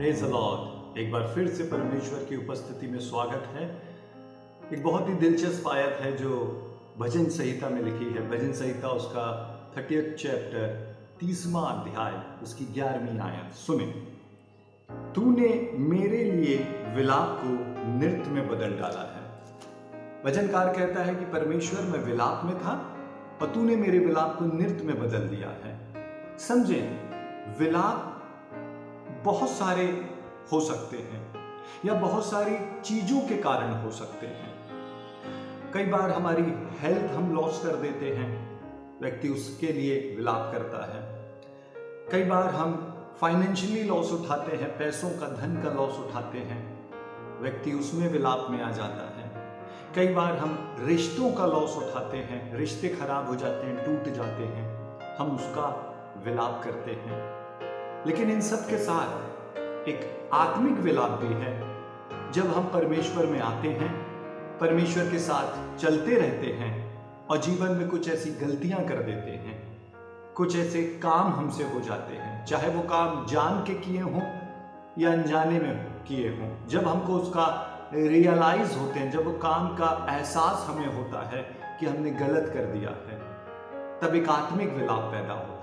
Praise Lord एक बार फिर से परमेश्वर की उपस्थिति में स्वागत है। एक बहुत ही दिलचस्प आयत है जो भजन संहिता में लिखी है। भजन संहिता उसका थर्टी चैप्टर तीसवा अध्याय, उसकी ग्यारहवीं आयत। सुने। तूने मेरे लिए विलाप को नृत्य में बदल डाला है। भजनकार कहता है कि परमेश्वर, मैं विलाप में था और तूने मेरे विलाप को नृत्य में बदल दिया है। समझे? विलाप बहुत सारे हो सकते हैं या बहुत सारी चीज़ों के कारण हो सकते हैं। कई बार हमारी हेल्थ हम लॉस कर देते हैं, व्यक्ति उसके लिए विलाप करता है। कई बार हम फाइनेंशियली लॉस उठाते हैं, पैसों का, धन का लॉस उठाते हैं, व्यक्ति उसमें विलाप में आ जाता है। कई बार हम रिश्तों का लॉस उठाते हैं, रिश्ते खराब हो जाते हैं, टूट जाते हैं, हम उसका विलाप करते हैं। लेकिन इन सब के साथ एक आत्मिक विलाप भी है। जब हम परमेश्वर में आते हैं, परमेश्वर के साथ चलते रहते हैं और जीवन में कुछ ऐसी गलतियाँ कर देते हैं, कुछ ऐसे काम हमसे हो जाते हैं, चाहे वो काम जान के किए हों या अनजाने में किए हों, जब हमको उसका रियलाइज़ होते हैं, जब वो काम का एहसास हमें होता है कि हमने गलत कर दिया है, तब एक आत्मिक विलाप पैदा होता है।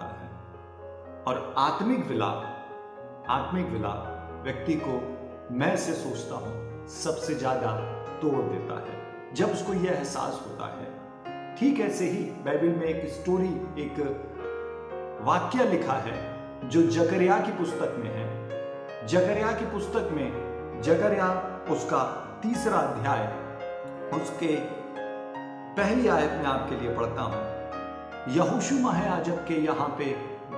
और आत्मिक विलाप आत्मिक विलाप व्यक्ति को मैं से सोचता हूँ, सबसे ज़्यादा तोड़ देता है। जब उसको यह एहसास होता है, ठीक ऐसे ही बाइबल में एक स्टोरी, एक वाक्य लिखा है, जो जकरिया की पुस्तक में है। जकरिया की पुस्तक में, जकरिया उसका तीसरा अध्याय, उसके पहली आयत में आपके लिए पढ़ता हूँ। यहोशु महायाजक के यहाँ पे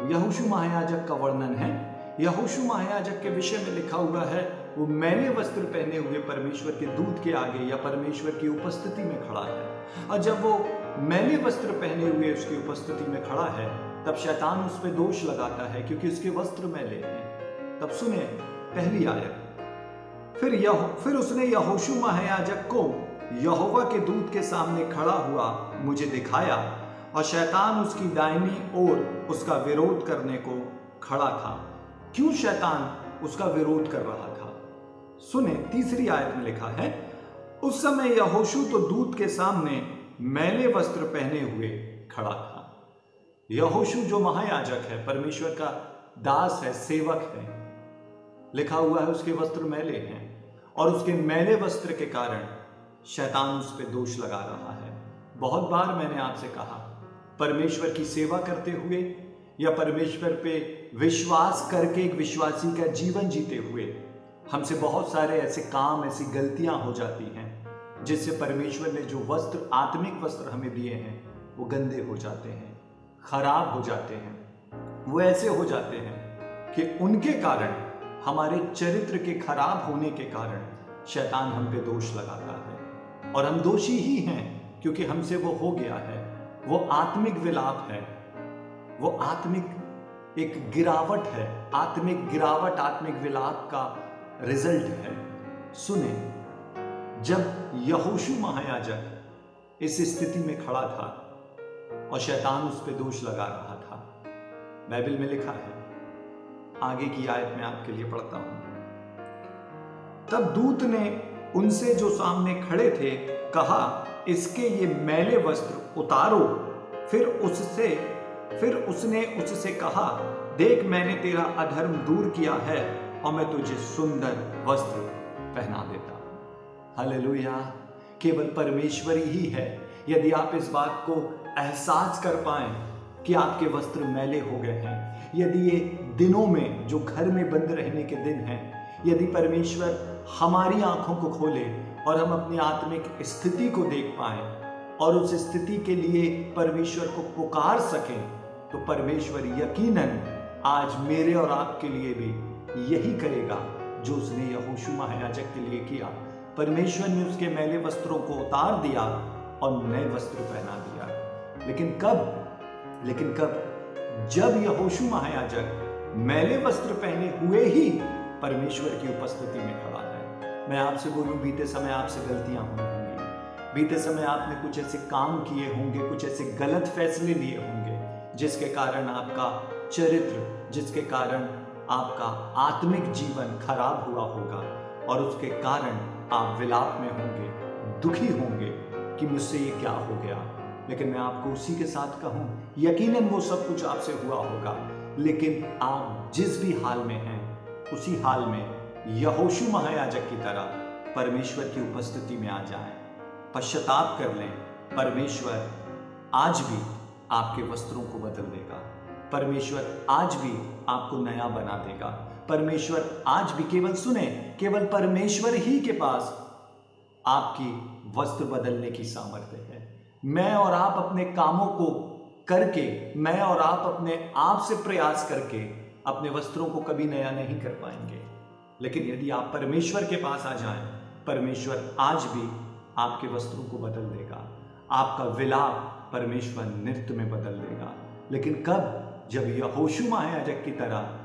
यहोशु महायाजक का वर्णन है। यहोशु महायाजक के विषय में लिखा हुआ है, वो मैले वस्त्र पहने हुए परमेश्वर के दूत के आगे या परमेश्वर की उपस्थिति में खड़ा है। और जब वो मैले वस्त्र पहने हुए उसकी उपस्थिति में खड़ा है, तब शैतान उस पर दोष लगाता है क्योंकि उसके वस्त्र मैले हैं। तब सुने, पहली आयत। फिर यह, फिर उसने यहोशु महायाजक को यहोवा के दूत के सामने खड़ा हुआ मुझे दिखाया। और शैतान उसकी दाहिनी ओर उसका विरोध करने को खड़ा था। क्यों शैतान उसका विरोध कर रहा था? सुने, तीसरी आयत में लिखा है, उस समय यहोशु तो दूत के सामने मैले वस्त्र पहने हुए खड़ा था। यहोशु जो महायाजक है, परमेश्वर का दास है, सेवक है, लिखा हुआ है उसके वस्त्र मैले हैं और उसके मैले वस्त्र के कारण शैतान उस पर दोष लगा रहा है। बहुत बार मैंने आपसे कहा परमेश्वर की सेवा करते हुए या परमेश्वर पे विश्वास करके एक विश्वासी का जीवन जीते हुए हमसे बहुत सारे ऐसे काम, ऐसी गलतियाँ हो जाती हैं, जिससे परमेश्वर ने जो वस्त्र, आत्मिक वस्त्र हमें दिए हैं, वो गंदे हो जाते हैं, खराब हो जाते हैं। वो ऐसे हो जाते हैं कि उनके कारण, हमारे चरित्र के खराब होने के कारण, शैतान हम पे दोष लगाता है। और हम दोषी ही हैं, क्योंकि हमसे वो हो गया है। वो आत्मिक विलाप है। वो आत्मिक एक गिरावट है। आत्मिक गिरावट, आत्मिक विलाप का रिज़ल्ट है। सुने, जब यहोशु महायाजक इस स्थिति में खड़ा था और शैतान उस पर दोष लगा रहा था, बाइबल में लिखा है, आगे की आयत में आपके लिए पढ़ता हूँ। तब दूत ने उनसे जो सामने खड़े थे, कहा इसके ये मैले वस्त्र उतारो। फिर उससे, फिर उसने उससे कहा, देख मैंने तेरा अधर्म दूर किया है और मैं तुझे सुंदर वस्त्र पहना देता हालेलुया। केवल परमेश्वरी ही है। यदि आप इस बात को एहसास कर पाए कि आपके वस्त्र मैले हो गए हैं, यदि ये दिनों में जो घर में बंद रहने के दिन हैं, यदि परमेश्वर हमारी आँखों को खोले और हम अपनी आत्मिक स्थिति को देख पाए और उस स्थिति के लिए परमेश्वर को पुकार सकें तो परमेश्वर यकीनन आज मेरे और आपके लिए भी यही करेगा, जो उसने यहोशु महायाजक के लिए किया। परमेश्वर ने उसके मैले वस्त्रों को उतार दिया और नए वस्त्र पहना दिया। लेकिन कब? लेकिन कब? जब यहोशु महायाजक मैले वस्त्र पहने हुए ही परमेश्वर की उपस्थिति में खड़ा मैं आपसे बोलूँ, बीते समय आपसे गलतियाँ हुई होंगी। बीते समय आपने कुछ ऐसे काम किए होंगे, कुछ ऐसे गलत फैसले लिए होंगे, जिसके कारण आपका चरित्र, जिसके कारण आपका आत्मिक जीवन खराब हुआ होगा और उसके कारण आप विलाप में होंगे, दुखी होंगे कि मुझसे ये क्या हो गया। लेकिन मैं आपको उसी के साथ कहूँ, यकीनन वो सब कुछ आपसे हुआ होगा, लेकिन आप जिस भी हाल में हैं, उसी हाल में यहोशु महायाजक की तरह परमेश्वर की उपस्थिति में आ जाए। पश्चाताप कर लें। परमेश्वर आज भी आपके वस्त्रों को बदल देगा। परमेश्वर आज भी आपको नया बना देगा। परमेश्वर आज भी केवल सुने, केवल परमेश्वर ही के पास आपकी वस्त्र बदलने की सामर्थ्य है। मैं और आप अपने कामों को करके, मैं और आप अपने आप से प्रयास करके अपने वस्त्रों को कभी नया नहीं कर पाएँगे। लेकिन यदि आप परमेश्वर के पास आ जाएँ, परमेश्वर आज भी आपके वस्त्रों को बदल देगा। आपका विलाप परमेश्वर नृत्य में बदल देगा। लेकिन कब? जब यह होशु महायाजक की तरह,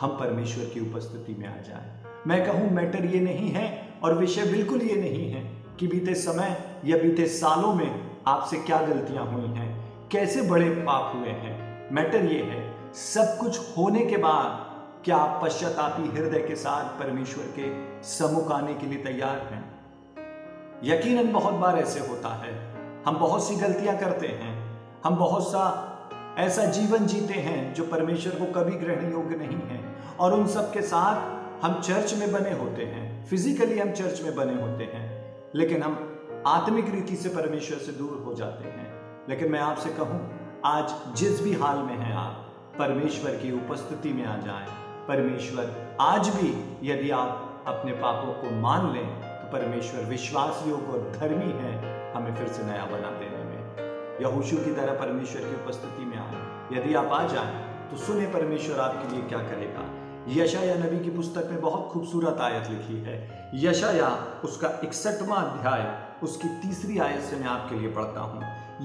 हम परमेश्वर की उपस्थिति में आ जाए। मैं कहूँ, मैटर ये नहीं है और विषय बिल्कुल ये नहीं है कि बीते समय या बीते सालों में आपसे क्या गलतियाँ हुई हैं, कैसे बड़े पाप हुए हैं। मैटर ये है, सब कुछ होने के बाद क्या आप पश्चातापी हृदय के साथ परमेश्वर के सम्मुख आने के लिए तैयार हैं? यकीनन बहुत बार ऐसे होता है। हम बहुत सी गलतियाँ करते हैं। हम बहुत सा ऐसा जीवन जीते हैं जो परमेश्वर को कभी ग्रहण योग्य नहीं है। और उन सब के साथ हम चर्च में बने होते हैं। फिजिकली हम चर्च में बने होते हैं। लेकिन हम आत्मिक रीति से परमेश्वर से दूर हो जाते हैं। लेकिन मैं आपसे कहूँ, आज जिस भी हाल में हैं आप, परमेश्वर की उपस्थिति में आ जाएँ। परमेश्वर, आज भी यदि आप अपने पापों को मान लें तो परमेश्वर विश्वास योग और धर्मी है, हमें फिर से नया बना देने में। यहोशू की तरह परमेश्वर की उपस्थिति में आए। यदि आप आ जाए तो सुने परमेश्वर आपके लिए क्या करेगा। यशाया नबी की पुस्तक में बहुत खूबसूरत आयत लिखी है। यशाया उसका इकसठवा अध्याय, उसकी तीसरी आयत से मैं आपके लिए पढ़ता हूँ।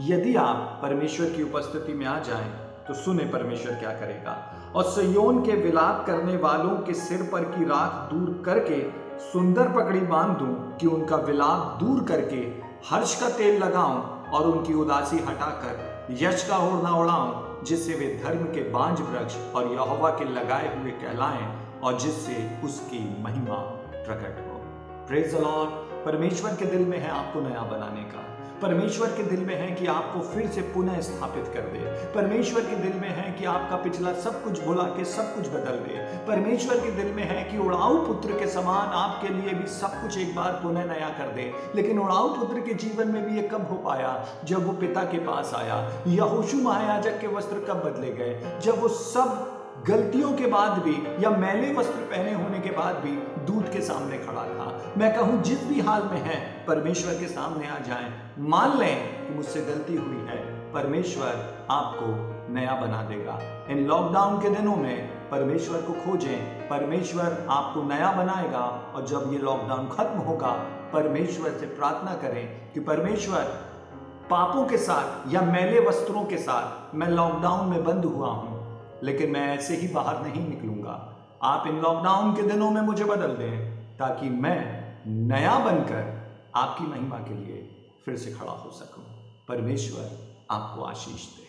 यदि आप परमेश्वर की उपस्थिति में आ जाएँ तो सुने परमेश्वर क्या करेगा। और सयोन के विलाप करने वालों के सिर पर की राख दूर करके सुंदर पकड़ी बाँध दूँ कि उनका विलाप दूर करके हर्ष का तेल लगाऊँ और उनकी उदासी हटाकर यश का ओढ़ना उड़ाऊं, जिससे वे धर्म के बांझ वृक्ष और यहोवा के लगाए हुए कहलाएँ और जिससे उसकी महिमा प्रकट हो। प्रेज लॉर्ड परमेश्वर के दिल में है आपको नया बनाने का। परमेश्वर के दिल में है कि आपको फिर से पुनः स्थापित कर दे। परमेश्वर के दिल में है कि आपका पिछला सब कुछ भुला के सब कुछ बदल दे। परमेश्वर के दिल में है कि उड़ाऊ पुत्र के समान आपके लिए भी सब कुछ एक बार पुनः नया कर दे। लेकिन उड़ाऊ पुत्र के जीवन में भी ये कब हो पाया? जब वो पिता के पास आया। यहोशु महायाजक के वस्त्र कब बदले गए? जब वो सब गलतियों के बाद भी या मैले वस्त्र पहने होने के बाद भी दूध के सामने खड़ा था। मैं कहूँ, जिस भी हाल में है, परमेश्वर के सामने आ जाएँ। मान लें कि मुझसे गलती हुई है। परमेश्वर आपको नया बना देगा। इन लॉकडाउन के दिनों में परमेश्वर को खोजें। परमेश्वर आपको नया बनाएगा और जब ये लॉकडाउन खत्म होगा, परमेश्वर से प्रार्थना करें कि परमेश्वर, पापों के साथ या मैले वस्त्रों के साथ मैं लॉकडाउन में बंद हुआ हूँ। लेकिन मैं ऐसे ही बाहर नहीं निकलूँगा। आप इन लॉकडाउन के दिनों में मुझे बदल दें, ताकि मैं नया बनकर आपकी महिमा के लिए फिर से खड़ा हो सकूँ। परमेश्वर आपको आशीष दे।